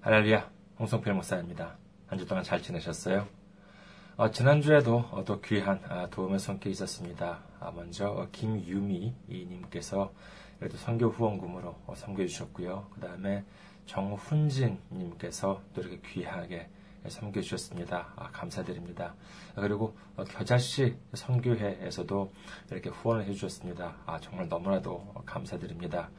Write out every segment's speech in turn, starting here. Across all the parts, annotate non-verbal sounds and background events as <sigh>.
할렐루야, 홍성필 목사입니다. 한 주 동안 잘 지내셨어요? 어, 지난주에도 어, 또 귀한 아, 도움의 손길이 있었습니다. 아, 먼저 어, 김유미 님께서 그래도 선교 후원금으로 어, 섬겨 주셨고요. 그 다음에 정훈진 님께서 또 이렇게 귀하게 섬겨주셨습니다. 아, 감사드립니다. 아, 그리고 어, 겨자씨 선교회에서도 이렇게 후원을 해주셨습니다. 아, 정말 너무나도 감사드립니다.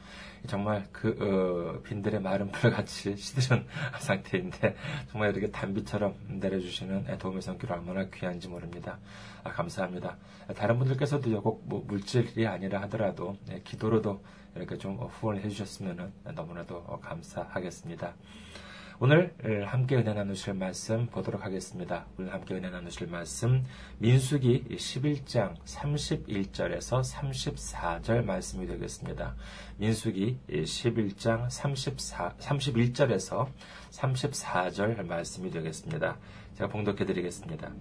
정말 그 어, 빈들의 마른 풀같이 <laughs> 시들은 상태인데 정말 이렇게 단비처럼 내려주시는 도움의 성교를 얼마나 귀한지 모릅니다. 아, 감사합니다. 다른 분들께서도 꼭 뭐 물질이 아니라 하더라도 네, 기도로도 이렇게 좀 후원을 해주셨으면 너무나도 감사하겠습니다. 오늘 함께 은혜 나누실 말씀 보도록 하겠습니다. 오늘 함께 은혜 나누실 말씀 민수기 11장 31절에서 34절 말씀이 되겠습니다. 민수기 11장 34, 31절에서 34절 말씀이 되겠습니다. 제가 봉독해 드리겠습니다.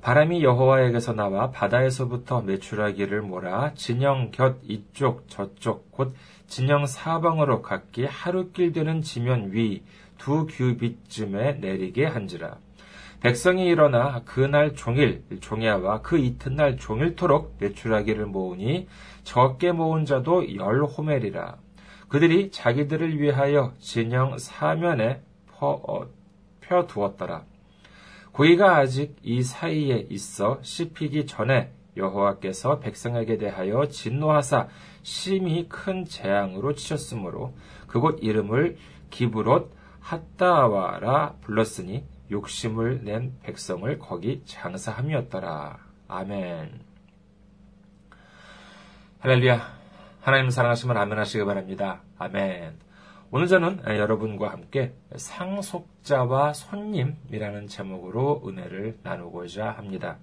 바람이 여호와에게서 나와 바다에서부터 메추라기를 몰아 진영 곁 이쪽 저쪽 곧 진영 사방으로 각기 하루길 되는 지면 위 두 규빗쯤에 내리게 한지라. 백성이 일어나 그날 종일 종야와 그 이튿날 종일토록 메추라기를 모으니 적게 모은 자도 열 호멜이라. 그들이 자기들을 위하여 진영 사면에 퍼, 어, 펴두었더라. 고기가 아직 이 사이에 있어 씹히기 전에 여호와께서 백성에게 대하여 진노하사 심히 큰 재앙으로 치셨으므로 그곳 이름을 기브롯 핫다와라 불렀으니 욕심을 낸 백성을 거기 장사함이었더라. 아멘. 할렐루야. 하나님 사랑하시면 아멘 하시기 바랍니다. 아멘. 오늘 저는 여러분과 함께 상속자와 손님이라는 제목으로 은혜를 나누고자 합니다.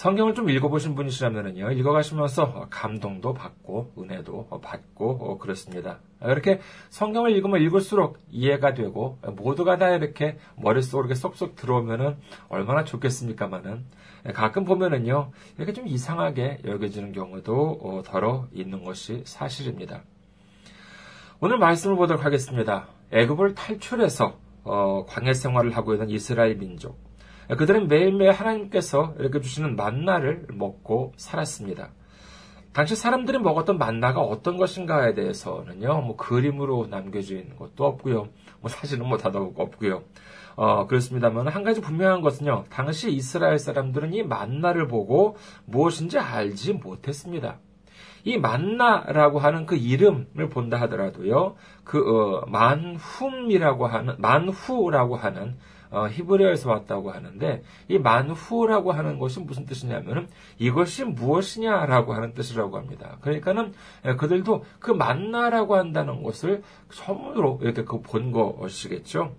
성경을 좀 읽어보신 분이시라면요, 읽어가시면서 감동도 받고, 은혜도 받고, 그렇습니다. 이렇게 성경을 읽으면 읽을수록 이해가 되고, 모두가 다 이렇게 머릿속으로 쏙쏙 들어오면은 얼마나 좋겠습니까만은, 가끔 보면은요, 이렇게 좀 이상하게 여겨지는 경우도 더러 있는 것이 사실입니다. 오늘 말씀을 보도록 하겠습니다. 애굽을 탈출해서 어, 광야 생활을 하고 있는 이스라엘 민족. 그들은 매일매일 하나님께서 이렇게 주시는 만나를 먹고 살았습니다. 당시 사람들이 먹었던 만나가 어떤 것인가에 대해서는요, 뭐 그림으로 있는 것도 없고요, 뭐 사진은 뭐 다도 없고요. 어, 그렇습니다만 한 가지 분명한 것은요, 당시 이스라엘 사람들은 이 만나를 보고 무엇인지 알지 못했습니다. 이 만나라고 하는 그 이름을 본다 하더라도요, 그 어, 만훔이라고 하는 만후라고 하는 어, 히브리어에서 왔다고 하는데 이 만후라고 하는 것이 무슨 뜻이냐면은 이것이 무엇이냐라고 하는 뜻이라고 합니다. 그러니까는 예, 그들도 그 만나라고 한다는 것을 처음으로 이렇게 그 본 것이겠죠.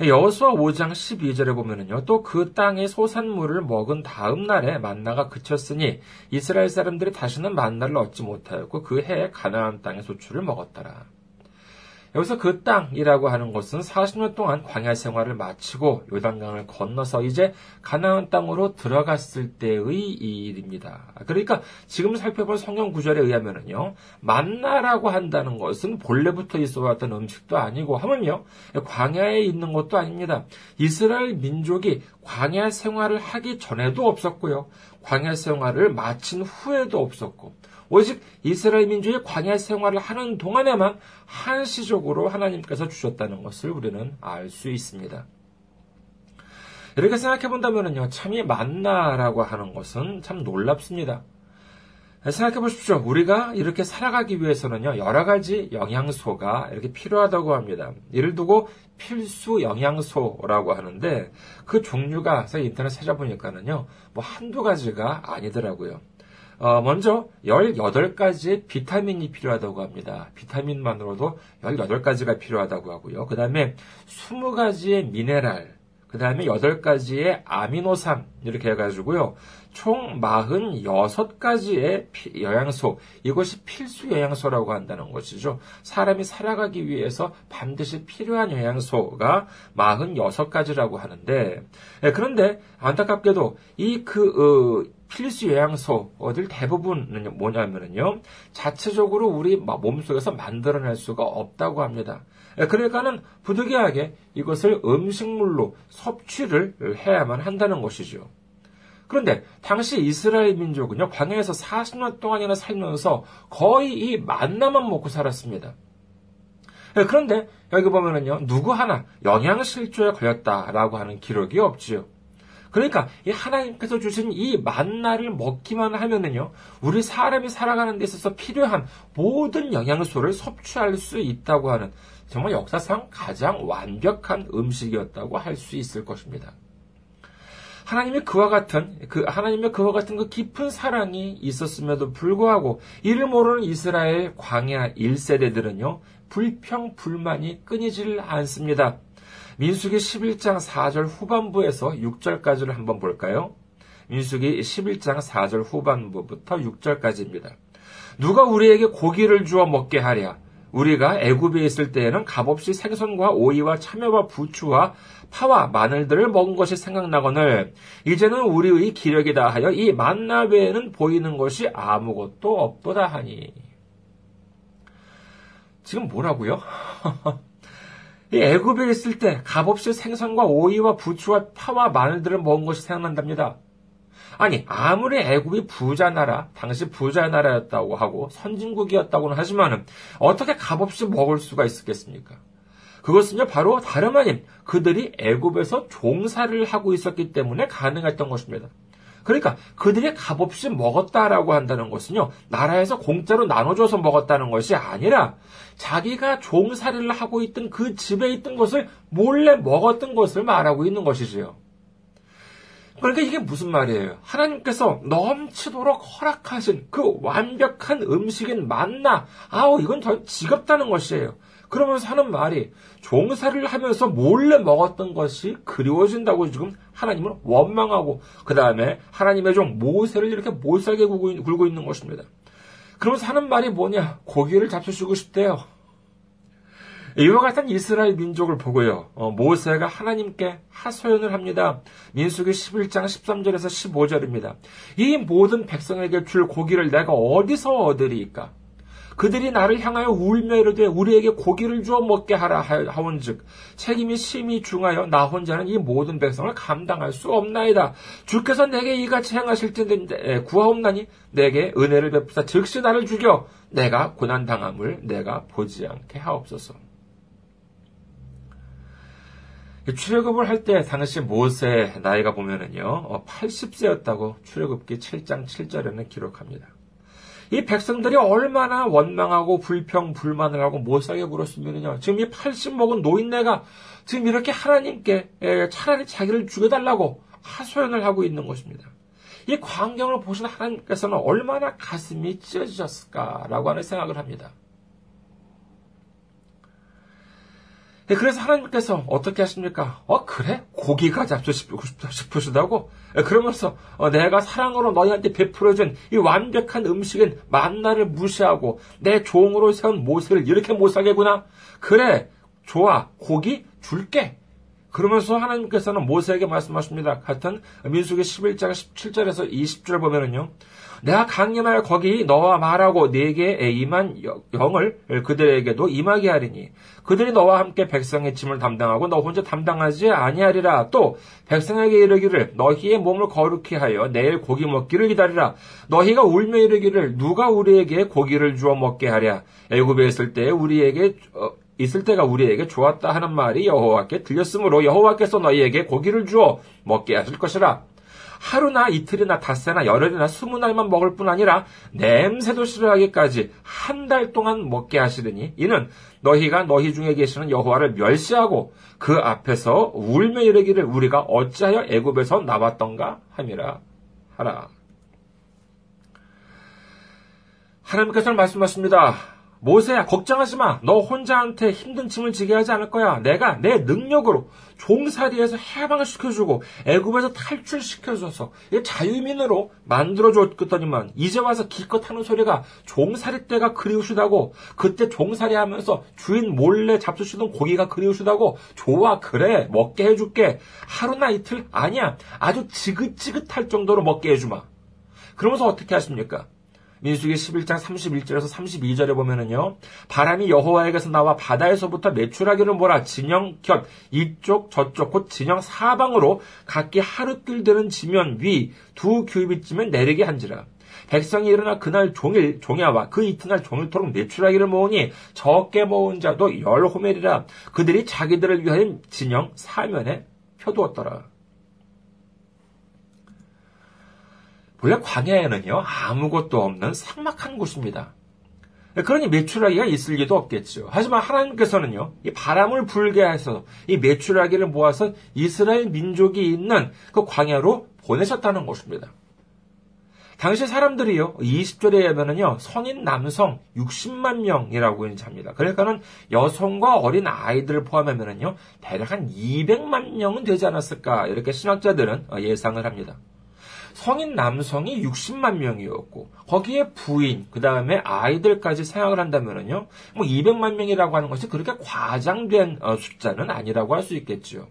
여호수아 5장 12절에 보면은요. 또 그 땅의 소산물을 먹은 다음 날에 만나가 그쳤으니 이스라엘 사람들이 다시는 만나를 얻지 못하였고 그 해에 가나안 땅의 소출을 먹었더라. 여기서 그 땅이라고 하는 것은 40년 동안 광야 생활을 마치고 요단강을 건너서 이제 가나안 땅으로 들어갔을 때의 일입니다. 그러니까 지금 살펴볼 성경 구절에 의하면은요, 만나라고 한다는 것은 본래부터 있어 왔던 음식도 아니고 하면요, 광야에 있는 것도 아닙니다. 이스라엘 민족이 광야 생활을 하기 전에도 없었고요, 광야 생활을 마친 후에도 없었고, 오직 이스라엘 민족이 광야 생활을 하는 동안에만 한시적으로 하나님께서 주셨다는 것을 우리는 알 수 있습니다. 이렇게 생각해 본다면요, 참이 만나라고 하는 것은 참 놀랍습니다. 생각해 보십시오. 우리가 이렇게 살아가기 위해서는요, 여러 가지 영양소가 이렇게 필요하다고 합니다. 이를 두고 필수 영양소라고 하는데, 그 종류가, 인터넷 찾아보니까는요, 뭐 한두 가지가 아니더라고요. 어, 먼저 18가지의 비타민이 필요하다고 합니다. 비타민만으로도 18가지가 필요하다고 하고요. 그 다음에 20가지의 미네랄, 그 다음에 8가지의 아미노산, 이렇게 해가지고요. 총 46가지의 영양소, 이것이 필수 영양소라고 한다는 것이죠. 사람이 살아가기 위해서 반드시 필요한 영양소가 46가지라고 하는데, 예, 그런데 안타깝게도 이 그, 어, 필수 영양소들 대부분은 뭐냐면요. 자체적으로 우리 몸속에서 만들어낼 수가 없다고 합니다. 예, 그러니까는 부득이하게 이것을 음식물로 섭취를 해야만 한다는 것이죠. 그런데 당시 이스라엘 민족은요, 광야에서 40년 동안이나 살면서 거의 이 만나만 먹고 살았습니다. 예, 그런데 여기 보면은요, 누구 하나 영양실조에 걸렸다라고 하는 기록이 없지요. 그러니까 이 하나님께서 주신 이 만나를 먹기만 하면은요, 우리 사람이 살아가는 데 있어서 필요한 모든 영양소를 섭취할 수 있다고 하는 정말 역사상 가장 완벽한 음식이었다고 할 수 있을 것입니다. 하나님의 그와 같은 그 하나님의 그와 같은 그 깊은 사랑이 있었음에도 불구하고 이를 모르는 이스라엘 광야 1세대들은요 불평 불만이 끊이질 않습니다. 민수기 11장 4절 후반부에서 6절까지를 한번 볼까요? 민수기 11장 4절 후반부부터 6절까지입니다. 누가 우리에게 고기를 주어 먹게 하랴? 우리가 애굽에 있을 때에는 값없이 생선과 오이와 참외와 부추와 파와 마늘들을 먹은 것이 생각나거늘 이제는 우리의 기력이 다 하여 이 만나 외에는 보이는 것이 아무것도 없도다 하니 지금 뭐라고요? <laughs> 이 애굽에 있을 때 값없이 생선과 오이와 부추와 파와 마늘들을 먹은 것이 생각난답니다. 아니 아무리 애굽이 부자 나라, 당시 부자 나라였다고 하고 선진국이었다고는 하지만은 어떻게 값없이 먹을 수가 있었겠습니까? 그것은요 바로 다름 아닌 그들이 애굽에서 종사를 하고 있었기 때문에 가능했던 것입니다. 그러니까 그들이 값없이 먹었다라고 한다는 것은요, 나라에서 공짜로 나눠줘서 먹었다는 것이 아니라 자기가 종살이를 하고 있던 그 집에 있던 것을 몰래 먹었던 것을 말하고 있는 것이지요. 그러니까 이게 무슨 말이에요? 하나님께서 넘치도록 허락하신 그 완벽한 음식인 만나, 아우, 이건 더 지겹다는 것이에요. 그러면서 하는 말이 종살이를 하면서 몰래 먹었던 것이 그리워진다고 지금 하나님을 원망하고 그 다음에 하나님의 종 모세를 이렇게 몰살게 굴고 있는 것입니다. 그러면서 하는 말이 뭐냐? 고기를 잡수시고 싶대요. 이와 같은 이스라엘 민족을 보고요. 어, 모세가 하나님께 하소연을 합니다. 민수기 11장 13절에서 15절입니다. 이 모든 백성에게 줄 고기를 내가 어디서 얻으리까? 그들이 나를 향하여 울며 이르되 우리에게 고기를 주어 먹게 하라 하온즉 책임이 심히 중하여 나 혼자는 이 모든 백성을 감당할 수 없나이다. 주께서 내게 이같이 행하실 텐데 구하옵나니 내게 은혜를 베푸사 즉시 나를 죽여 내가 고난 당함을 내가 보지 않게 하옵소서. 출애굽을 할 때 당시 모세 나이가 보면은요 80세였다고 어, 출애굽기 7장 7절에는 기록합니다. 이 백성들이 얼마나 원망하고 불평, 불만을 하고 못살게 굴었으면요. 지금 이 80 먹은 노인네가 지금 이렇게 하나님께 차라리 자기를 죽여달라고 하소연을 하고 있는 것입니다. 이 광경을 보신 하나님께서는 얼마나 가슴이 찢어지셨을까라고 하는 생각을 합니다. 네, 그래서 하나님께서 어떻게 하십니까? 어, 그래? 고기가 잡수고 싶으시다고? 네, 그러면서 어, 내가 사랑으로 너희한테 베풀어준 이 완벽한 음식인 만나를 무시하고 내 종으로 세운 모세를 이렇게 못살게구나? 그래, 좋아, 고기 줄게. 그러면서 하나님께서는 모세에게 말씀하십니다. 같은 민수기 11장 17절에서 20절 보면은요. 내가 강림하여 거기 너와 말하고 네게 임한 영을 그들에게도 임하게 하리니 그들이 너와 함께 백성의 짐을 담당하고 너 혼자 담당하지 아니하리라. 또 백성에게 이르기를 너희의 몸을 거룩히 하여 내일 고기 먹기를 기다리라. 너희가 울며 이르기를 누가 우리에게 고기를 주어 먹게 하랴. 애굽에 있을 때 우리에게 어, 있을 때가 우리에게 좋았다 하는 말이 여호와께 들렸으므로 여호와께서 너희에게 고기를 주어 먹게 하실 것이라 하루나 이틀이나 닷새나 열흘이나 스무 날만 먹을 뿐 아니라 냄새도 싫어하기까지 한 달 동안 먹게 하시더니 이는 너희가 너희 중에 계시는 여호와를 멸시하고 그 앞에서 울며 이르기를 우리가 어찌하여 애굽에서 나왔던가 함이라 하라. 하나님께서는 말씀하십니다. 모세야 걱정하지 마. 너 혼자한테 힘든 짐을 지게 하지 않을 거야. 내가 내 능력으로 종살이에서 해방을 시켜주고 애굽에서 탈출시켜줘서 자유민으로 만들어줬더니만 이제 와서 기껏 하는 소리가 종살이 때가 그리우시다고. 그때 종살이 하면서 주인 몰래 잡수시던 고기가 그리우시다고. 좋아 그래. 먹게 해줄게. 하루나 이틀? 아니야. 아주 지긋지긋할 정도로 먹게 해주마. 그러면서 어떻게 하십니까? 민수기 11장 31절에서 32절에 보면은요, 바람이 여호와에게서 나와 바다에서부터 매출하기를 몰아 진영 곁 이쪽 저쪽 곧 진영 사방으로 각기 하루길 되는 지면 위 두 규빗쯤에 내리게 한지라. 백성이 일어나 그날 종일 종야와 그 이튿날 종일토록 매출하기를 모으니 적게 모은 자도 열 호멜이라 그들이 자기들을 위하여 진영 사면에 펴두었더라. 원래 광야에는요, 아무것도 없는 삭막한 곳입니다. 그러니 매출하기가 있을 리도 없겠죠. 하지만 하나님께서는요, 이 바람을 불게 해서 이 매출하기를 모아서 이스라엘 민족이 있는 그 광야로 보내셨다는 것입니다. 당시 사람들이요, 20절에 하면은요, 성인 남성 60만 명이라고 합니다. 그러니까는 여성과 어린 아이들을 포함하면은요, 대략 한 200만 명은 되지 않았을까, 이렇게 신학자들은 예상을 합니다. 성인 남성이 60만 명이었고 거기에 부인 그 다음에 아이들까지 생각을 한다면은요 뭐 200만 명이라고 하는 것이 그렇게 과장된 어, 숫자는 아니라고 할 수 있겠죠.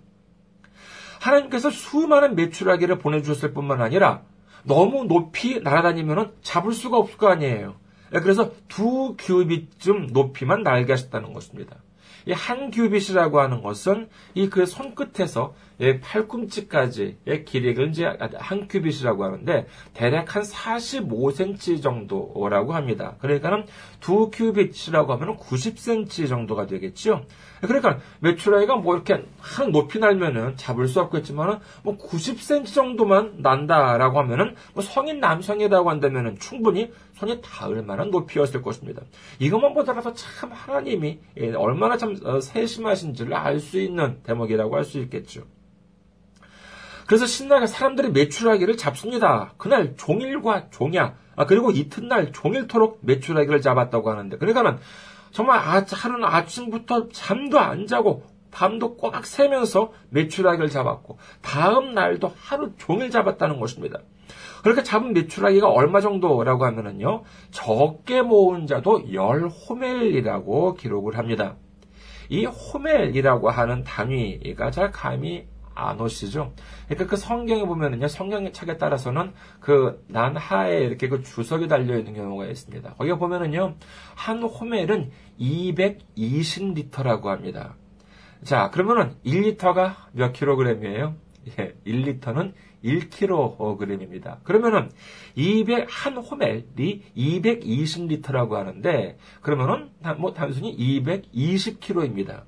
하나님께서 수많은 매출하기를 보내주셨을 뿐만 아니라 너무 높이 날아다니면은 잡을 수가 없을 거 아니에요. 그래서 두 규빗쯤 높이만 날게 하셨다는 것입니다. 이 한 규빗이라고 하는 것은 이 그 손끝에서 팔꿈치까지의 길이를 이제 한 규빗이라고 하는데 대략 한 45cm 정도라고 합니다. 그러니까는 두 규빗이라고 하면 90cm 정도가 되겠죠. 그러니까 메추라이가 뭐 이렇게 한 높이 날면은 잡을 수 없겠지만은 뭐 90cm 정도만 난다라고 하면은 뭐 성인 남성이라고 한다면은 충분히 손이 닿을 만한 높이였을 것입니다. 이것만 보더라도 참 하나님이 예, 얼마나 참 어, 세심하신지를 알 수 있는 대목이라고 할 수 있겠죠. 그래서 신나게 사람들이 매출하기를 잡습니다. 그날 종일과 종야, 아, 그리고 이튿날 종일토록 매출하기를 잡았다고 하는데, 그러니까는 정말 아, 하루는 아침부터 잠도 안 자고 밤도 꼬박 새면서 매출하기를 잡았고, 다음 날도 하루 종일 잡았다는 것입니다. 그렇게 잡은 매출하기가 얼마 정도라고 하면은요, 적게 모은 자도 열 호멜이라고 기록을 합니다. 이 호멜이라고 하는 단위가 잘 감이 안 오시죠? 그러니까 그 성경에 보면은요, 성경의 책에 따라서는 그 난 하에 이렇게 그 주석이 달려 있는 경우가 있습니다. 거기 보면은요, 한 호멜은 220리터라고 합니다. 자, 그러면은 1리터가 몇 킬로그램이에요? 예, 1리터는 1kg입니다. 그러면은 200, 한 호멜이 220리터라고 하는데, 그러면은 뭐 단순히 220kg입니다.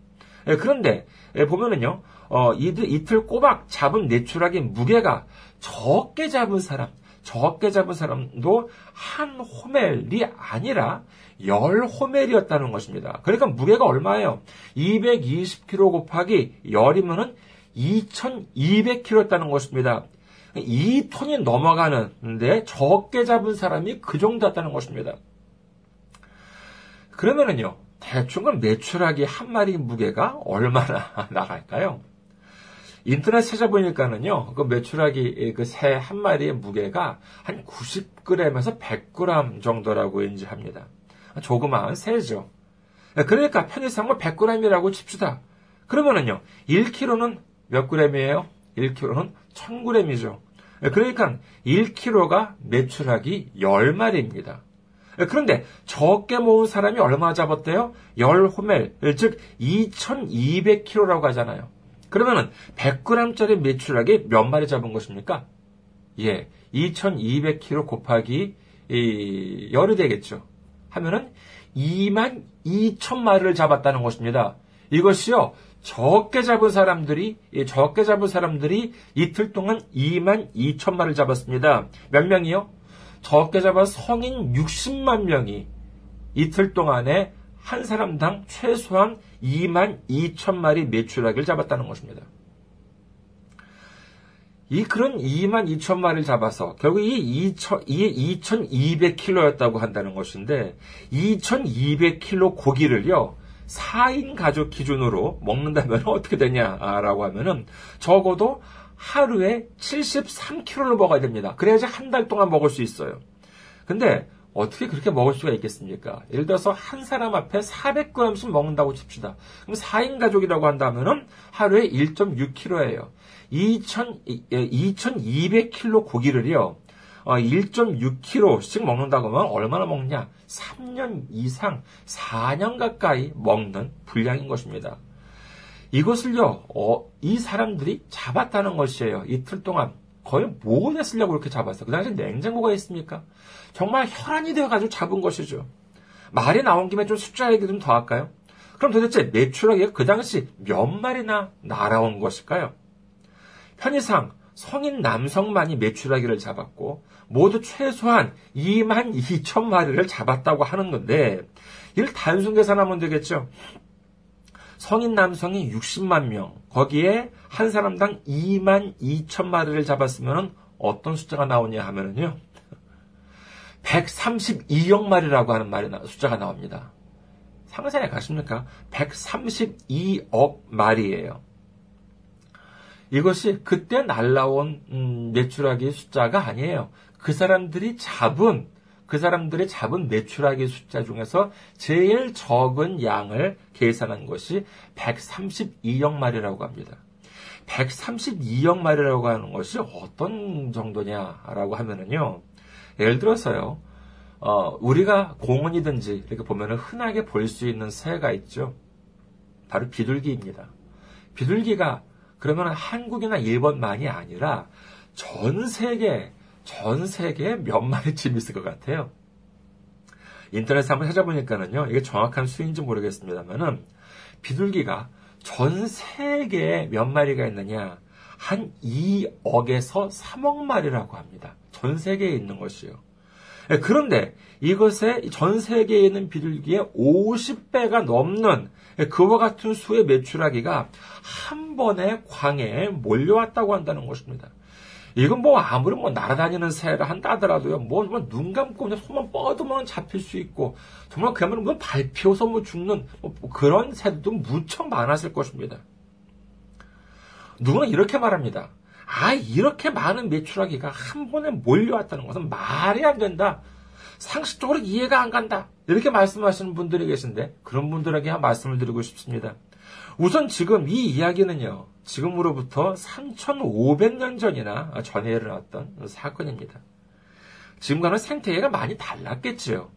예, 그런데 예, 보면은요, 어, 이틀, 이틀 꼬박 잡은 내추락의 무게가 적게 잡은 사람, 적게 잡은 사람도 한 호멜이 아니라 열 호멜이었다는 것입니다. 그러니까 무게가 얼마예요? 220kg 곱하기 열이면은 2200kg였다는 것입니다. 2톤이 넘어가는데 적게 잡은 사람이 그 정도였다는 것입니다. 그러면은요, 대충 은 매출하기 한 마리 무게가 얼마나 <laughs> 나갈까요? 인터넷 찾아보니까는요, 그 매출하기 그 새 한 마리의 무게가 한 90g에서 100g 정도라고 인지합니다. 조그마한 새죠. 그러니까 편의상을 100g이라고 칩시다. 그러면은요, 1kg는 몇 g이에요? 1kg는 1000g이죠. 그러니까 1kg가 매출하기 10마리입니다. 그런데 적게 모은 사람이 얼마 잡았대요? 10호멜, 즉 2200kg라고 하잖아요. 그러면은 100g짜리 매출하기 몇 마리 잡은 것입니까? 예, 2200kg 곱하기 이, 열이 되겠죠. 하면은 2만 2천 마리를 잡았다는 것입니다. 이것이요, 적게 잡은 사람들이, 예, 적게 잡은 사람들이 이틀 동안 2만 2천 마리를 잡았습니다. 몇 명이요? 적게 잡아 성인 60만 명이 이틀 동안에 한 사람당 최소한 2만 2천 마리 매출하기를 잡았다는 것입니다. 이 그런 2만 2천 마리를 잡아서 결국 이 2천, 이 2,200kg였다고 한다는 것인데 2,200kg 고기를요 4인 가족 기준으로 먹는다면 <laughs> 어떻게 되냐라고 하면은 적어도 하루에 73kg를 먹어야 됩니다. 그래야지 한 달 동안 먹을 수 있어요. 근데 어떻게 그렇게 먹을 수가 있겠습니까? 예를 들어서 한 사람 앞에 400g씩 먹는다고 칩시다. 그럼 4인 가족이라고 한다면은 하루에 1.6kg예요. 2,200kg 고기를요. 1.6kg씩 먹는다고 하면 얼마나 먹냐? 3년 이상, 4년 가까이 먹는 분량인 것입니다. 이것을요, 어, 이 사람들이 잡았다는 것이에요. 이틀 동안. 거의 뭐 했으려고 그렇게 잡았어요? 그 당시 냉장고가 있습니까? 정말 혈안이 되어가지고 잡은 것이죠. 말이 나온 김에 좀 숫자 얘기 좀 더 할까요? 그럼 도대체 매출하기가 그 당시 몇 마리나 날아온 것일까요? 편의상 성인 남성만이 매출하기를 잡았고 모두 최소한 2만 2천 마리를 잡았다고 하는 건데 이를 단순 계산하면 되겠죠. 성인 남성이 60만 명, 거기에 한 사람당 2만 2천 마리를 잡았으면 어떤 숫자가 나오냐 하면은요. 132억 마리라고 하는 말이 숫자가 나옵니다. 상상해 가십니까? 132억 마리예요. 이것이 그때 날라온 음, 매출하기 숫자가 아니에요. 그 사람들이 잡은 그 사람들이 잡은 매출하기 숫자 중에서 제일 적은 양을 계산한 것이 132억 마리라고 합니다. 132억 마리라고 하는 것이 어떤 정도냐라고 하면은요. 예를 들어서요. 어, 우리가 공원이든지 이렇게 보면은 흔하게 볼 수 있는 새가 있죠. 바로 비둘기입니다. 비둘기가 그러면 한국이나 일본만이 아니라 전 세계, 전 세계에 몇 마리쯤 있을 것 같아요. 인터넷에 한번 찾아보니까는요, 이게 정확한 수인지 모르겠습니다만은, 비둘기가 전 세계에 몇 마리가 있느냐, 한 2억에서 3억 마리라고 합니다. 전 세계에 있는 것이요. 예, 그런데 이것에 전 세계에 있는 비둘기의 50배가 넘는 예, 그와 같은 수의 매출하기가 한 번에 광해에 몰려왔다고 한다는 것입니다. 이건 뭐 아무리 뭐 날아다니는 새를 한다 하더라도요, 뭐, 눈 감고 그냥 손만 뻗으면 잡힐 수 있고, 정말 그야말로 뭐 밟혀서 뭐 죽는 뭐 그런 새들도 무척 많았을 것입니다. 누구는 이렇게 말합니다. 아, 이렇게 많은 매출하기가 한 번에 몰려왔다는 것은 말이 안 된다. 상식적으로 이해가 안 간다. 이렇게 말씀하시는 분들이 계신데, 그런 분들에게 한 말씀을 드리고 싶습니다. 우선 지금 이 이야기는요, 지금으로부터 3,500년 전이나 전에 일어났던 사건입니다. 지금과는 생태계가 많이 달랐겠지요.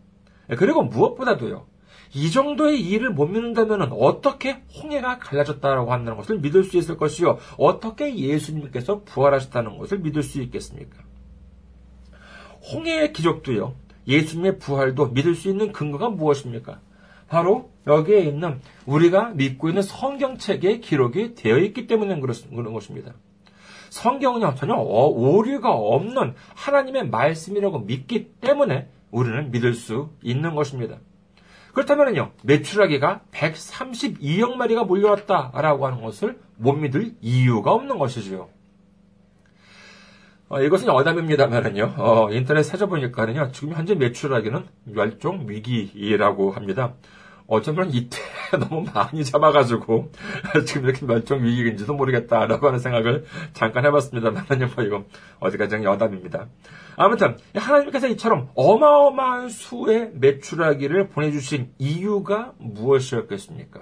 그리고 무엇보다도요, 이 정도의 일을 못 믿는다면 어떻게 홍해가 갈라졌다라고 한다는 것을 믿을 수 있을 것이요. 어떻게 예수님께서 부활하셨다는 것을 믿을 수 있겠습니까? 홍해의 기적도요. 예수님의 부활도 믿을 수 있는 근거가 무엇입니까? 바로 여기에 있는 우리가 믿고 있는 성경책에 기록이 되어 있기 때문에 그런 것입니다. 성경은요, 전혀 오류가 없는 하나님의 말씀이라고 믿기 때문에 우리는 믿을 수 있는 것입니다. 그렇다면요, 매출하기가 132억 마리가 몰려왔다라고 하는 것을 못 믿을 이유가 없는 것이죠. 어, 이것은 어담입니다만은요, 어, 인터넷 찾아보니까는요, 지금 현재 매출하기는 멸종 위기라고 합니다. 어쩌면 이때 <laughs> 너무 많이 잡아가지고 <laughs> 지금 이렇게 멸종 위기인지도 모르겠다라고 하는 생각을 잠깐 해봤습니다만은요, 뭐 이거 어디까지 여담입니다. 아무튼 하나님께서 이처럼 어마어마한 수의 매출하기를 보내주신 이유가 무엇이었겠습니까?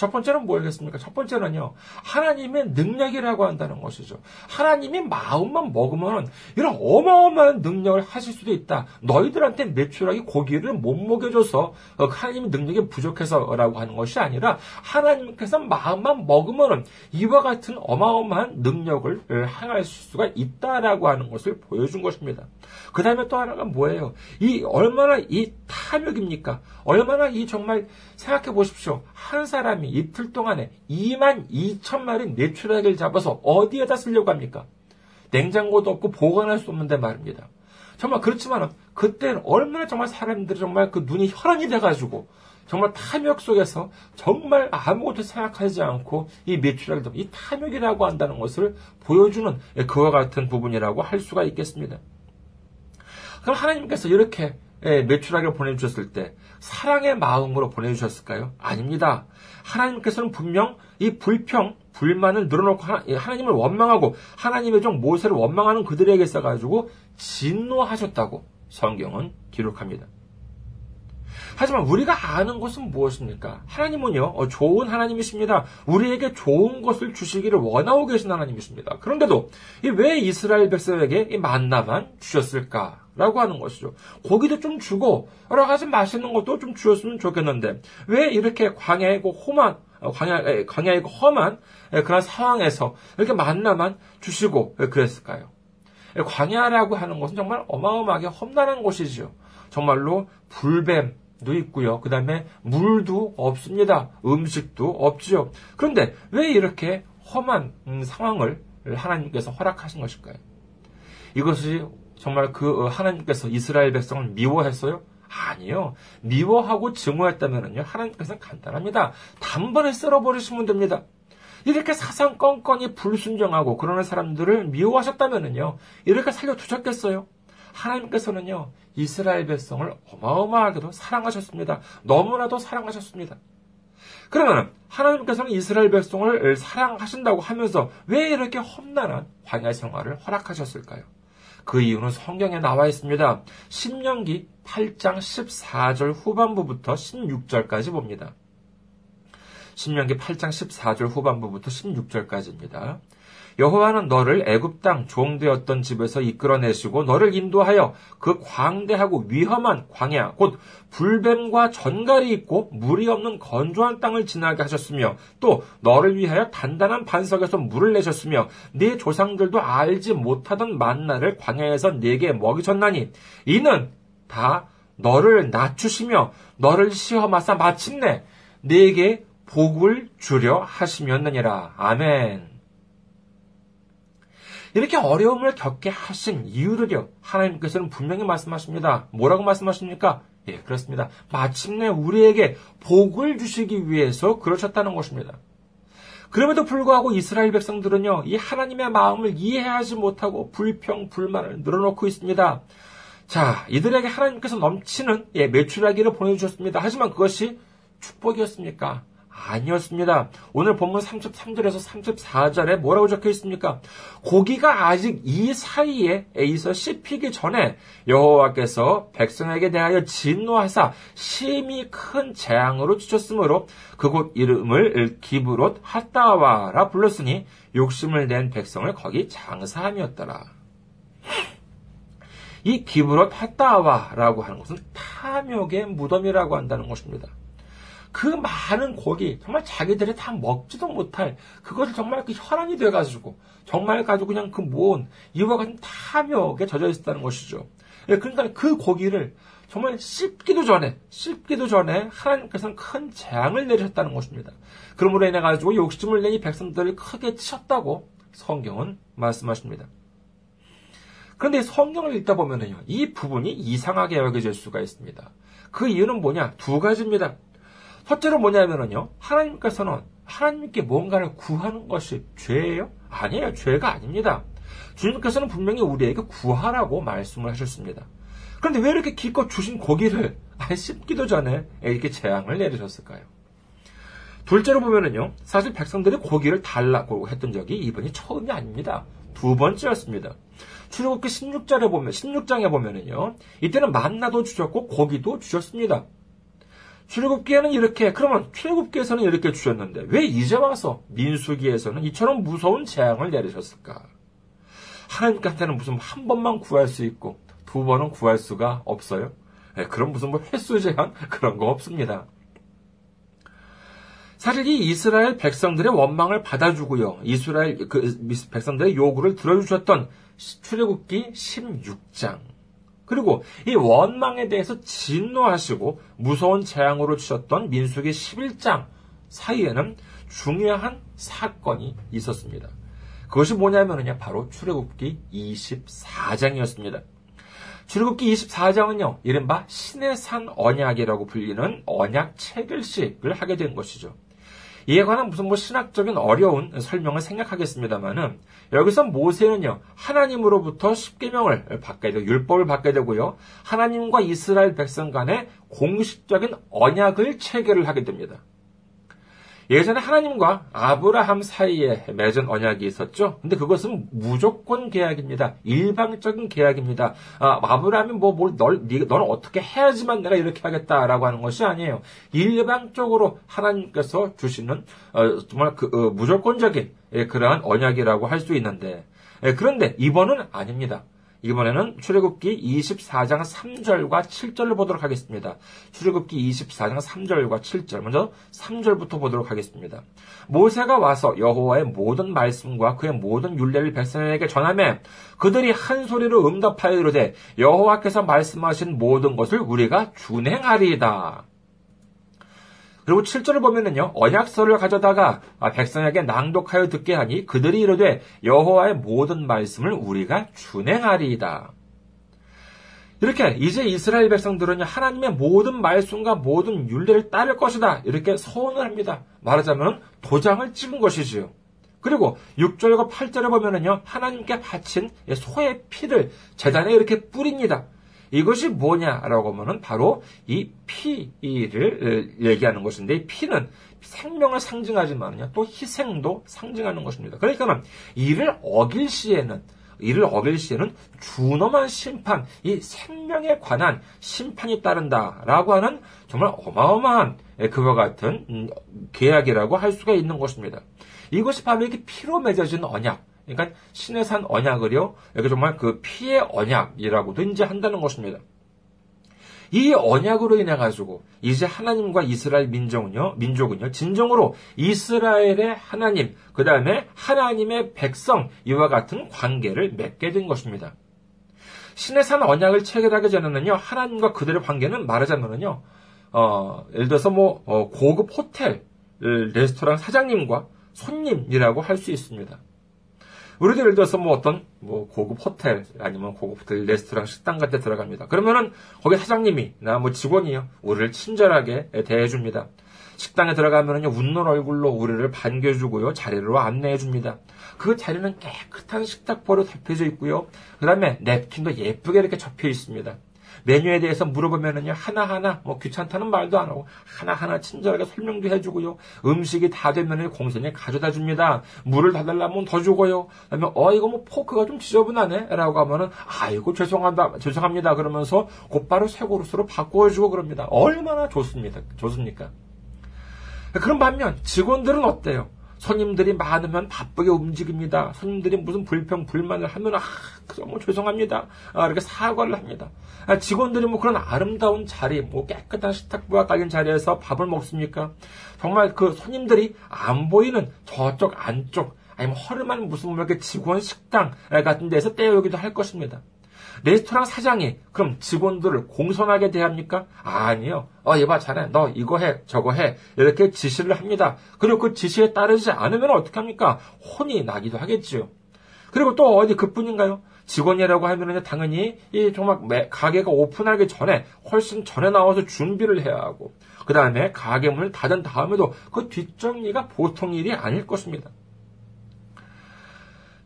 첫 번째는 뭐겠습니까? 첫 번째는요, 하나님의 능력이라고 한다는 것이죠. 하나님이 마음만 먹으면 이런 어마어마한 능력을 하실 수도 있다. 너희들한테 매출하기 고기를 못 먹여줘서 어, 하나님의 능력이 부족해서라고 하는 것이 아니라 하나님께서 마음만 먹으면 이와 같은 어마어마한 능력을 행할 수가 있다라고 하는 것을 보여준 것입니다. 그 다음에 또 하나가 뭐예요? 이 얼마나 이 탐욕입니까? 얼마나 이 정말 생각해 보십시오. 한 사람이 이틀 동안에 2만 2천 마리 매출액을 잡아서 어디에다 쓰려고 합니까? 냉장고도 없고 보관할 수 없는데 말입니다. 정말 그렇지만 그때는 얼마나 정말 사람들이 정말 그 눈이 혈안이 돼가지고 정말 탐욕 속에서 정말 아무것도 생각하지 않고 이 매출액을 이 탐욕이라고 한다는 것을 보여주는 그와 같은 부분이라고 할 수가 있겠습니다. 그럼 하나님께서 이렇게 예, 매출하기를 보내주셨을 때 사랑의 마음으로 보내주셨을까요? 아닙니다. 하나님께서는 분명 이 불평, 불만을 늘어놓고 예, 하나 님을 원망하고 하나님의 종 모세를 원망하는 그들에게 써가지고 진노하셨다고 성경은 기록합니다. 하지만 우리가 아는 것은 무엇입니까? 하나님은요, 어, 좋은 하나님이십니다. 우리에게 좋은 것을 주시기를 원하고 계신 하나님이십니다. 그런데도 왜 이스라엘 백성에게 이 만나만 주셨을까? 라고 하는 것이죠. 고기도 좀 주고 여러 가지 맛있는 것도 좀 주었으면 좋겠는데 왜 이렇게 광야이고 험한 어, 광야 광야이고 험한 그런 상황에서 이렇게 만나만 주시고 그랬을까요? 광야라고 하는 것은 정말 어마어마하게 험난한 곳이죠. 정말로 불뱀 도 있고요. 그 다음에 물도 없습니다. 음식도 없지요. 그런데 왜 이렇게 험한 음, 상황을 하나님께서 허락하신 것일까요? 이것이 정말 그 어, 하나님께서 이스라엘 백성을 미워했어요? 아니요. 미워하고 증오했다면요. 하나님께서는 간단합니다. 단번에 쓸어버리시면 됩니다. 이렇게 사상 건건이 불순종하고 그러는 사람들을 미워하셨다면요. 이렇게 살려두셨겠어요? 하나님께서는요. 이스라엘 백성을 어마어마하게도 사랑하셨습니다. 너무나도 사랑하셨습니다. 그러면 하나님께서는 이스라엘 백성을 사랑하신다고 하면서 왜 이렇게 험난한 광야 생활을 허락하셨을까요? 그 이유는 성경에 나와 있습니다. 신명기 8장 14절 후반부부터 16절까지 봅니다. 신명기 8장 14절 후반부부터 16절까지입니다. 여호와는 너를 애굽 땅 종되었던 집에서 이끌어내시고 너를 인도하여 그 광대하고 위험한 광야 곧 불뱀과 전갈이 있고 물이 없는 건조한 땅을 지나게 하셨으며 또 너를 위하여 단단한 반석에서 물을 내셨으며 네 조상들도 알지 못하던 만나를 광야에서 네게 먹이셨나니 이는 다 너를 낮추시며 너를 시험하사 마침내 네게 복을 주려 하시면느니라. 아멘. 이렇게 어려움을 겪게 하신 이유를요, 하나님께서는 분명히 말씀하십니다. 뭐라고 말씀하십니까? 예, 그렇습니다. 마침내 우리에게 복을 주시기 위해서 그러셨다는 것입니다. 그럼에도 불구하고 이스라엘 백성들은요, 이 하나님의 마음을 이해하지 못하고 불평, 불만을 늘어놓고 있습니다. 자, 이들에게 하나님께서 넘치는 예, 매출하기를 보내주셨습니다. 하지만 그것이 축복이었습니까? 아니었습니다. 오늘 본문 33절에서 34절에 뭐라고 적혀 있습니까? 고기가 아직 이 사이에 에서 씹히기 전에 여호와께서 백성에게 대하여 진노하사 심히 큰 재앙으로 주셨으므로 그곳 이름을 기브롯 핫다와라 불렀으니 욕심을 낸 백성을 거기 장사함이었더라. 이 기브롯 핫다와라고 하는 것은 탐욕의 무덤이라고 한다는 것입니다. 그 많은 고기, 정말 자기들이 다 먹지도 못할, 그것을 정말 그 혈안이 돼가지고, 정말 가지고 그냥 그 모은, 이와 같은 탐욕에 젖어 있었다는 것이죠. 예, 그러니까 그 고기를 정말 씹기도 전에, 씹기도 전에 하나님께서는 큰 재앙을 내리셨다는 것입니다. 그러므로 인해 가지고 욕심을 내니 백성들이 크게 치셨다고 성경은 말씀하십니다. 그런데 성경을 읽다 보면은요, 이 부분이 이상하게 여겨질 수가 있습니다. 그 이유는 뭐냐? 두 가지입니다. 첫째로 뭐냐면은요, 하나님께서는 하나님께 뭔가를 구하는 것이 죄예요? 아니에요. 죄가 아닙니다. 주님께서는 분명히 우리에게 구하라고 말씀을 하셨습니다. 그런데 왜 이렇게 기껏 주신 고기를 씹기도 전에 이렇게 재앙을 내리셨을까요? 둘째로 보면은요, 사실 백성들이 고기를 달라고 했던 적이 이번이 처음이 아닙니다. 두 번째였습니다. 출애굽기 16장에 보면 16장에 보면은요, 이때는 만나도 주셨고 고기도 주셨습니다. 출애굽기에는 이렇게 그러면 출애굽기에서는 이렇게 주셨는데 왜 이제 와서 민수기에서는 이처럼 무서운 재앙을 내리셨을까? 하나님한테는 무슨 한 번만 구할 수 있고 두 번은 구할 수가 없어요. 네, 그런 무슨 뭐 횟수 제한 <laughs> 그런 거 없습니다. 사실 이 이스라엘 백성들의 원망을 받아주고요. 이스라엘 그 백성들의 요구를 들어주셨던 출애굽기 16장. 그리고 이 원망에 대해서 진노하시고 무서운 재앙으로 주셨던 민수기 11장 사이에는 중요한 사건이 있었습니다. 그것이 뭐냐면요. 바로 출애굽기 24장이었습니다. 출애굽기 24장은요. 이른바 신의 산 언약이라고 불리는 언약 체결식을 하게 된 것이죠. 이에 관한 무슨 뭐 신학적인 어려운 설명을 생각하겠습니다만은 여기서 모세는요 하나님으로부터 십계명을 받게 되고 율법을 받게 되고요 하나님과 이스라엘 백성 간의 공식적인 언약을 체결을 하게 됩니다. 예전에 하나님과 아브라함 사이에 맺은 언약이 있었죠. 근데 그것은 무조건 계약입니다. 일방적인 계약입니다. 아, 브라함이 뭐, 뭘, 널, 네, 너는 어떻게 해야지만 내가 이렇게 하겠다라고 하는 것이 아니에요. 일방적으로 하나님께서 주시는, 어, 정말 그, 어, 무조건적인 예, 그러한 언약이라고 할 수 있는데, 예, 그런데 이번은 아닙니다. 이번에는 출애굽기 24장 3절과 7절을 보도록 하겠습니다. 출애굽기 24장 3절과 7절. 먼저 3절부터 보도록 하겠습니다. 모세가 와서 여호와의 모든 말씀과 그의 모든 율례를 백성에게 전하매 그들이 한 소리로 응답하여 이르되 여호와께서 말씀하신 모든 것을 우리가 준행하리이다. 그리고 7절을 보면은요, 언약서를 가져다가 백성에게 낭독하여 듣게 하니 그들이 이르되 여호와의 모든 말씀을 우리가 준행하리이다. 이렇게 이제 이스라엘 백성들은 하나님의 모든 말씀과 모든 윤례를 따를 것이다. 이렇게 서원을 합니다. 말하자면 도장을 찍은 것이지요. 그리고 6절과 8절에 보면은요, 하나님께 바친 소의 피를 재단에 이렇게 뿌립니다. 이것이 뭐냐라고 하면은 바로 이 피를 얘기하는 것인데 이 피는 생명을 상징하지만요 또 희생도 상징하는 것입니다. 그러니까 이를 어길 시에는 이를 어길 시에는 준엄한 심판, 이 생명에 관한 심판이 따른다라고 하는 정말 어마어마한 그와 같은 음, 계약이라고 할 수가 있는 것입니다. 이것이 바로 이렇게 피로 맺어진 언약, 그러니까 신의 산 언약을요, 여기 정말 그 피의 언약이라고도 이제 한다는 것입니다. 이 언약으로 인해 가지고 이제 하나님과 이스라엘 민족은요, 민족은요, 진정으로 이스라엘의 하나님, 그 다음에 하나님의 백성 이와 같은 관계를 맺게 된 것입니다. 신의 산 언약을 체결하기 전에는요, 하나님과 그들의 관계는 말하자면은요, 어, 예를 들어서 뭐 어, 고급 호텔 레스토랑 사장님과 손님이라고 할 수 있습니다. 우리도 예를 들어서 뭐 어떤 뭐 고급 호텔 아니면 고급 호텔 레스토랑 식당 같은 데 들어갑니다. 그러면은 거기 사장님이나 뭐 직원이요 우리를 친절하게 대해줍니다. 식당에 들어가면은요 웃는 얼굴로 우리를 반겨주고요 자리로 안내해줍니다. 그 자리는 깨끗한 식탁보로 덮여져 있고요. 그 다음에 냅킨도 예쁘게 이렇게 접혀 있습니다. 메뉴에 대해서 물어보면은요, 하나하나, 뭐 귀찮다는 말도 안 하고, 하나하나 친절하게 설명도 해주고요. 음식이 다 되면은 공선에 가져다 줍니다. 물을 다 달라면 더 주고요. 그 다음에, 어, 이거 뭐 포크가 좀 지저분하네? 라고 하면은, 아이고, 죄송합니다. 죄송합니다. 그러면서 곧바로 새 그릇으로 바꿔주고 그럽니다. 얼마나 좋습니다. 좋습니까? 그런 반면, 직원들은 어때요? 손님들이 많으면 바쁘게 움직입니다. 손님들이 무슨 불평, 불만을 하면, 아, 너무 죄송합니다. 아, 이렇게 사과를 합니다. 아, 직원들이 뭐 그런 아름다운 자리, 뭐 깨끗한 식탁부가 깔린 자리에서 밥을 먹습니까? 정말 그 손님들이 안 보이는 저쪽 안쪽, 아니면 허름한 무슨 뭐 이렇게 직원 식당 같은 데서 떼어오기도 할 것입니다. 레스토랑 사장이 그럼 직원들을 공손하게 대합니까? 아니요. 어, 얘 봐, 자네, 너 이거 해, 저거 해. 이렇게 지시를 합니다. 그리고 그 지시에 따르지 않으면 어떡합니까? 혼이 나기도 하겠지요. 그리고 또 어디 그뿐인가요? 직원이라고 하면은 당연히 이 정말 가게가 오픈하기 전에 훨씬 전에 나와서 준비를 해야 하고 그 다음에 가게 문을 닫은 다음에도 그 뒷정리가 보통 일이 아닐 것입니다.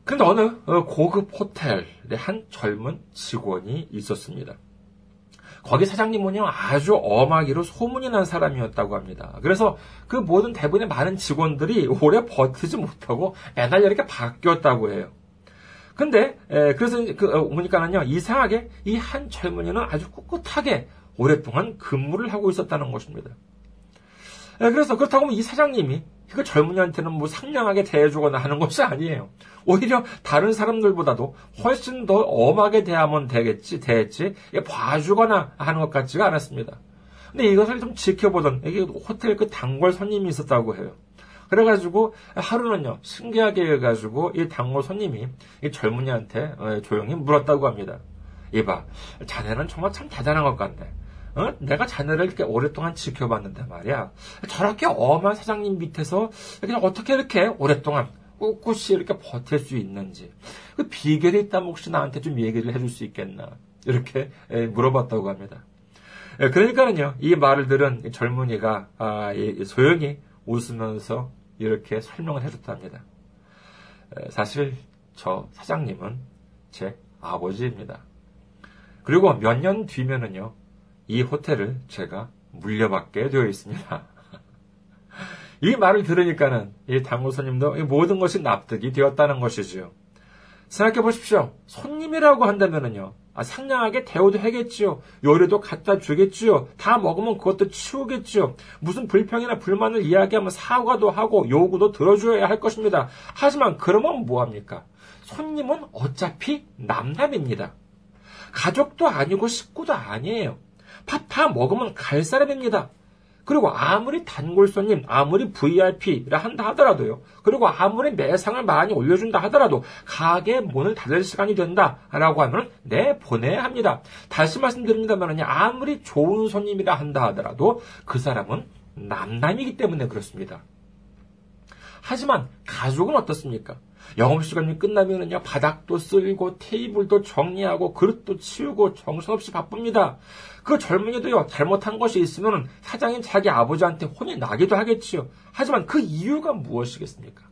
그런데 어느 어, 고급 호텔에 한 젊은 직원이 있었습니다. 거기 사장님은요, 아주 엄하기로 소문이 난 사람이었다고 합니다. 그래서 그 모든 대부분의 많은 직원들이 오래 버티지 못하고 매달 이렇게 바뀌었다고 해요. 근데, 에, 그래서 그, 어, 보니까는요, 이상하게 이 한 젊은이는 아주 꿋꿋하게 오랫동안 근무를 하고 있었다는 것입니다. 에, 그래서 그렇다고 하면 이 사장님이 그 젊은이한테는 뭐 상냥하게 대해주거나 하는 것이 아니에요. 오히려 다른 사람들보다도 훨씬 더 엄하게 대하면 되겠지, 대했지, 봐주거나 하는 것 같지가 않았습니다. 근데 이것을 좀 지켜보던, 이게 호텔 그 단골 손님이 있었다고 해요. 그래가지고 하루는요, 신기하게 해가지고 이 단골 손님이 이 젊은이한테 어, 조용히 물었다고 합니다. 이봐, 자네는 정말 참 대단한 것 같네. 어? 내가 자네를 이렇게 오랫동안 지켜봤는데 말이야. 저렇게 엄한 사장님 밑에서 그냥 어떻게 이렇게 오랫동안 꿋꿋이 이렇게 버틸 수 있는지 그 비결이 있다면 혹시 나한테 좀 얘기를 해줄 수 있겠나 이렇게 물어봤다고 합니다. 그러니까는요 이 말을 들은 젊은이가 아, 소영이 웃으면서 이렇게 설명을 해줬답니다. 사실 저 사장님은 제 아버지입니다. 그리고 몇 년 뒤면은요 이 호텔을 제가 물려받게 되어 있습니다. <laughs> 이 말을 들으니까는 이 당구손님도 모든 것이 납득이 되었다는 것이지요. 생각해 보십시오. 손님이라고 한다면은요. 아, 상냥하게 대우도 하겠지요. 요리도 갖다 주겠지요. 다 먹으면 그것도 치우겠지요. 무슨 불평이나 불만을 이야기하면 사과도 하고 요구도 들어줘야 할 것입니다. 하지만 그러면 뭐합니까? 손님은 어차피 남남입니다. 가족도 아니고 식구도 아니에요. 밥 다 먹으면 갈 사람입니다. 그리고 아무리 단골 손님, 아무리 VIP라 한다 하더라도요. 그리고 아무리 매상을 많이 올려준다 하더라도 가게 문을 닫을 시간이 된다라고 하면 네 보내야 합니다. 다시 말씀드립니다만 아무리 좋은 손님이라 한다 하더라도 그 사람은 남남이기 때문에 그렇습니다. 하지만 가족은 어떻습니까? 영업시간이 끝나면은요, 바닥도 쓸고, 테이블도 정리하고, 그릇도 치우고, 정신없이 바쁩니다. 그 젊은이도요, 잘못한 것이 있으면 사장인 자기 아버지한테 혼이 나기도 하겠지요. 하지만 그 이유가 무엇이겠습니까?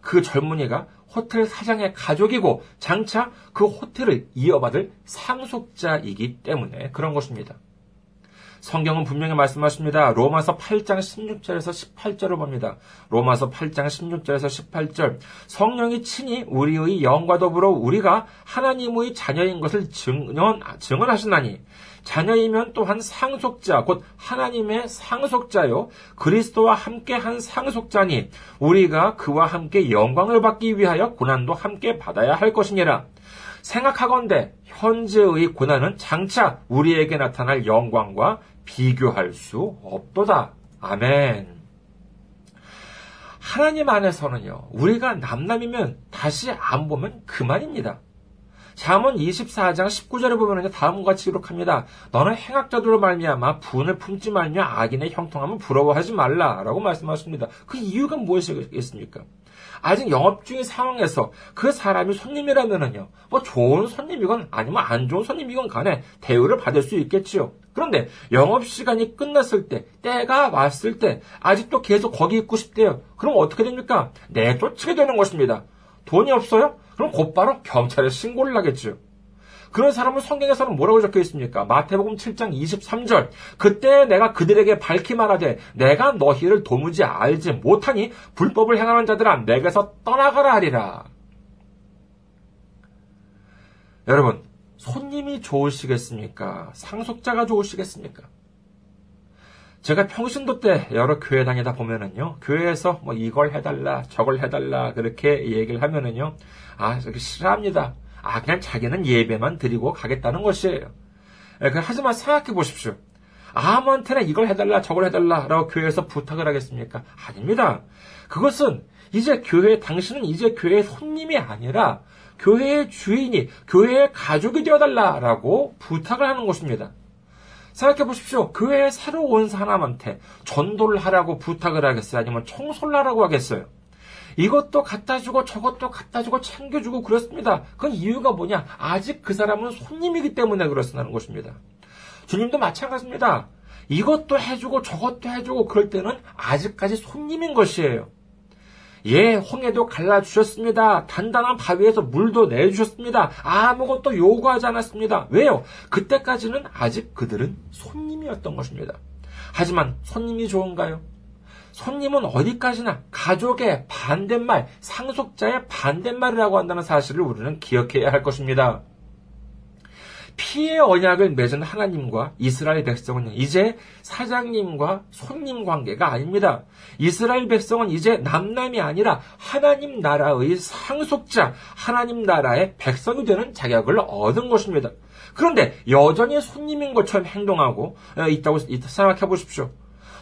그 젊은이가 호텔 사장의 가족이고, 장차 그 호텔을 이어받을 상속자이기 때문에 그런 것입니다. 성경은 분명히 말씀하십니다. 로마서 8장 16절에서 18절을 봅니다. 로마서 8장 16절에서 18절. 성령이 친히 우리의 영과 더불어 우리가 하나님의 자녀인 것을 증언, 증언하시나니 자녀이면 또한 상속자, 곧 하나님의 상속자요. 그리스도와 함께 한 상속자니 우리가 그와 함께 영광을 받기 위하여 고난도 함께 받아야 할 것이니라. 생각하건대 현재의 고난은 장차 우리에게 나타날 영광과 비교할 수 없도다. 아멘. 하나님 안에서는요, 우리가 남남이면 다시 안 보면 그만입니다. 잠언 24장 19절에 보면 다음과 같이 기록합니다. 너는 행악자들로 말미암아 분을 품지 말며 악인의 형통함을 부러워하지 말라라고 말씀하십니다. 그 이유가 무엇이겠습니까? 아직 영업 중인 상황에서 그 사람이 손님이라면은요, 뭐 좋은 손님이건 아니면 안 좋은 손님이건 간에 대우를 받을 수 있겠지요. 그런데 영업 시간이 끝났을 때, 때가 왔을 때, 아직도 계속 거기 있고 싶대요. 그럼 어떻게 됩니까? 내쫓게 되는 것입니다. 돈이 없어요? 그럼 곧바로 경찰에 신고를 하겠죠. 그런 사람은 성경에서는 뭐라고 적혀 있습니까? 마태복음 7장 23절. 그때 내가 그들에게 밝히 말하되 내가 너희를 도무지 알지 못하니 불법을 행하는 자들아 내게서 떠나가라 하리라. 여러분, 손님이 좋으시겠습니까? 상속자가 좋으시겠습니까? 제가 평신도 때 여러 교회 다니다 보면은요, 교회에서 뭐 이걸 해달라, 저걸 해달라, 그렇게 얘기를 하면은요, 아, 저기 싫어합니다. 아, 그냥 자기는 예배만 드리고 가겠다는 것이에요. 예, 그, 하지만 생각해 보십시오. 아무한테나 이걸 해달라, 저걸 해달라, 라고 교회에서 부탁을 하겠습니까? 아닙니다. 그것은 이제 교회, 당신은 이제 교회의 손님이 아니라 교회의 주인이, 교회의 가족이 되어달라라고 부탁을 하는 것입니다. 생각해 보십시오. 교회에 새로 온 사람한테 전도를 하라고 부탁을 하겠어요? 아니면 청소를 하라고 하겠어요? 이것도 갖다 주고 저것도 갖다 주고 챙겨주고 그렇습니다. 그건 이유가 뭐냐? 아직 그 사람은 손님이기 때문에 그렇다는 것입니다. 주님도 마찬가지입니다. 이것도 해주고 저것도 해주고 그럴 때는 아직까지 손님인 것이에요. 예, 홍해도 갈라주셨습니다. 단단한 바위에서 물도 내주셨습니다. 아무것도 요구하지 않았습니다. 왜요? 그때까지는 아직 그들은 손님이었던 것입니다. 하지만 손님이 좋은가요? 손님은 어디까지나 가족의 반대말, 상속자의 반대말이라고 한다는 사실을 우리는 기억해야 할 것입니다. 피의 언약을 맺은 하나님과 이스라엘 백성은 이제 사장님과 손님 관계가 아닙니다. 이스라엘 백성은 이제 남남이 아니라 하나님 나라의 상속자, 하나님 나라의 백성이 되는 자격을 얻은 것입니다. 그런데 여전히 손님인 것처럼 행동하고 있다고 생각해 보십시오.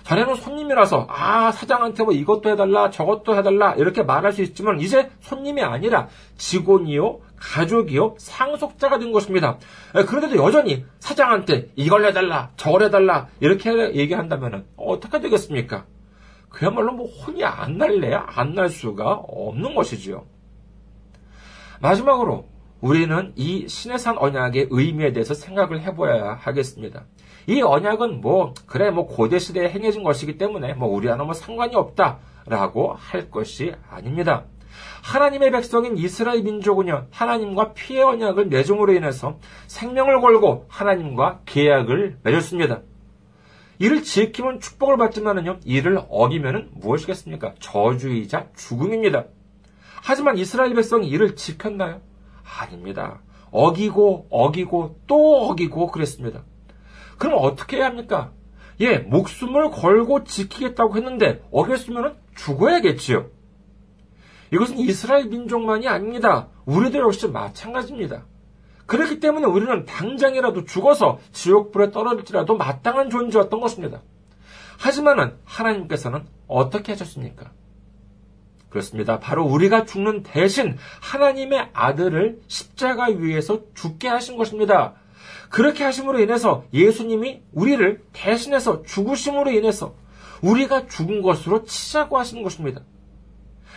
자네는 손님이라서 아 사장한테 뭐 이것도 해달라 저것도 해달라 이렇게 말할 수 있지만 이제 손님이 아니라 직원이요 가족이요 상속자가 된 것입니다. 그런데도 여전히 사장한테 이걸 해달라 저걸 해달라 이렇게 얘기한다면 어떻게 되겠습니까? 그야말로 뭐 혼이 안 날래야 안 날 수가 없는 것이지요. 마지막으로 우리는 이 신의 산 언약의 의미에 대해서 생각을 해보아야 하겠습니다. 이 언약은 뭐 그래 뭐 고대 시대에 행해진 것이기 때문에 뭐 우리와는 뭐 상관이 없다라고 할 것이 아닙니다. 하나님의 백성인 이스라엘 민족은요 하나님과 피해 언약을 맺음으로 인해서 생명을 걸고 하나님과 계약을 맺었습니다. 이를 지키면 축복을 받지만은요, 이를 어기면은 무엇이겠습니까? 저주이자 죽음입니다. 하지만 이스라엘 백성이 이를 지켰나요? 아닙니다. 어기고, 어기고, 또 어기고 그랬습니다. 그럼 어떻게 해야 합니까? 예, 목숨을 걸고 지키겠다고 했는데, 어겼으면 죽어야겠지요. 이것은 이스라엘 민족만이 아닙니다. 우리도 역시 마찬가지입니다. 그렇기 때문에 우리는 당장이라도 죽어서 지옥불에 떨어질지라도 마땅한 존재였던 것입니다. 하지만은 하나님께서는 어떻게 하셨습니까? 그렇습니다. 바로 우리가 죽는 대신 하나님의 아들을 십자가 위에서 죽게 하신 것입니다. 그렇게 하심으로 인해서 예수님이 우리를 대신해서 죽으심으로 인해서 우리가 죽은 것으로 치자고 하시는 것입니다.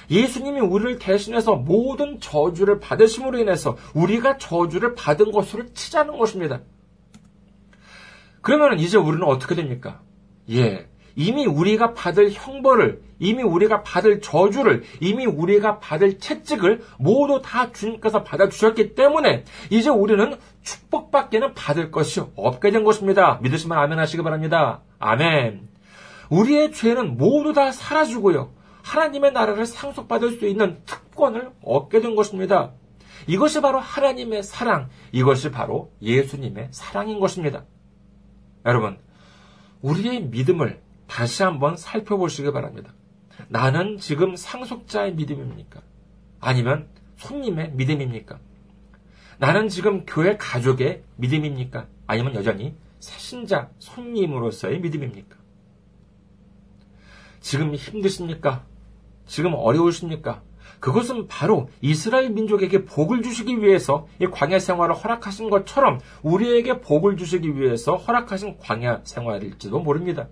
예수님이 우리를 대신해서 모든 저주를 받으심으로 인해서 우리가 저주를 받은 것으로 치자는 것입니다. 그러면 이제 우리는 어떻게 됩니까? 예. 이미 우리가 받을 형벌을, 이미 우리가 받을 저주를, 이미 우리가 받을 채찍을 모두 다 주님께서 받아주셨기 때문에 이제 우리는 축복밖에는 받을 것이 없게 된 것입니다. 믿으시면 아멘 하시기 바랍니다. 아멘. 우리의 죄는 모두 다 사라지고요. 하나님의 나라를 상속받을 수 있는 특권을 얻게 된 것입니다. 이것이 바로 하나님의 사랑, 이것이 바로 예수님의 사랑인 것입니다. 여러분, 우리의 믿음을 다시 한번 살펴보시기 바랍니다. 나는 지금 상속자의 믿음입니까? 아니면 손님의 믿음입니까? 나는 지금 교회 가족의 믿음입니까? 아니면 여전히 새신자 손님으로서의 믿음입니까? 지금 힘드십니까? 지금 어려우십니까? 그것은 바로 이스라엘 민족에게 복을 주시기 위해서 이 광야 생활을 허락하신 것처럼 우리에게 복을 주시기 위해서 허락하신 광야 생활일지도 모릅니다.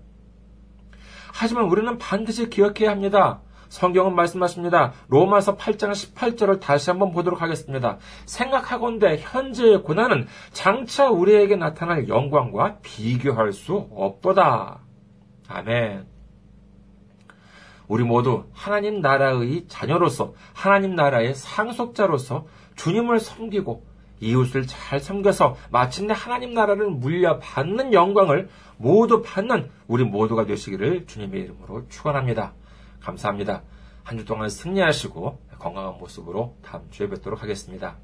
하지만 우리는 반드시 기억해야 합니다. 성경은 말씀하십니다. 로마서 8장 18절을 다시 한번 보도록 하겠습니다. 생각하건대 현재의 고난은 장차 우리에게 나타날 영광과 비교할 수 없도다. 아멘. 우리 모두 하나님 나라의 자녀로서 하나님 나라의 상속자로서 주님을 섬기고 이웃을 잘 섬겨서 마침내 하나님 나라를 물려받는 영광을 모두 받는 우리 모두가 되시기를 주님의 이름으로 축원합니다. 감사합니다. 한 주 동안 승리하시고 건강한 모습으로 다음 주에 뵙도록 하겠습니다.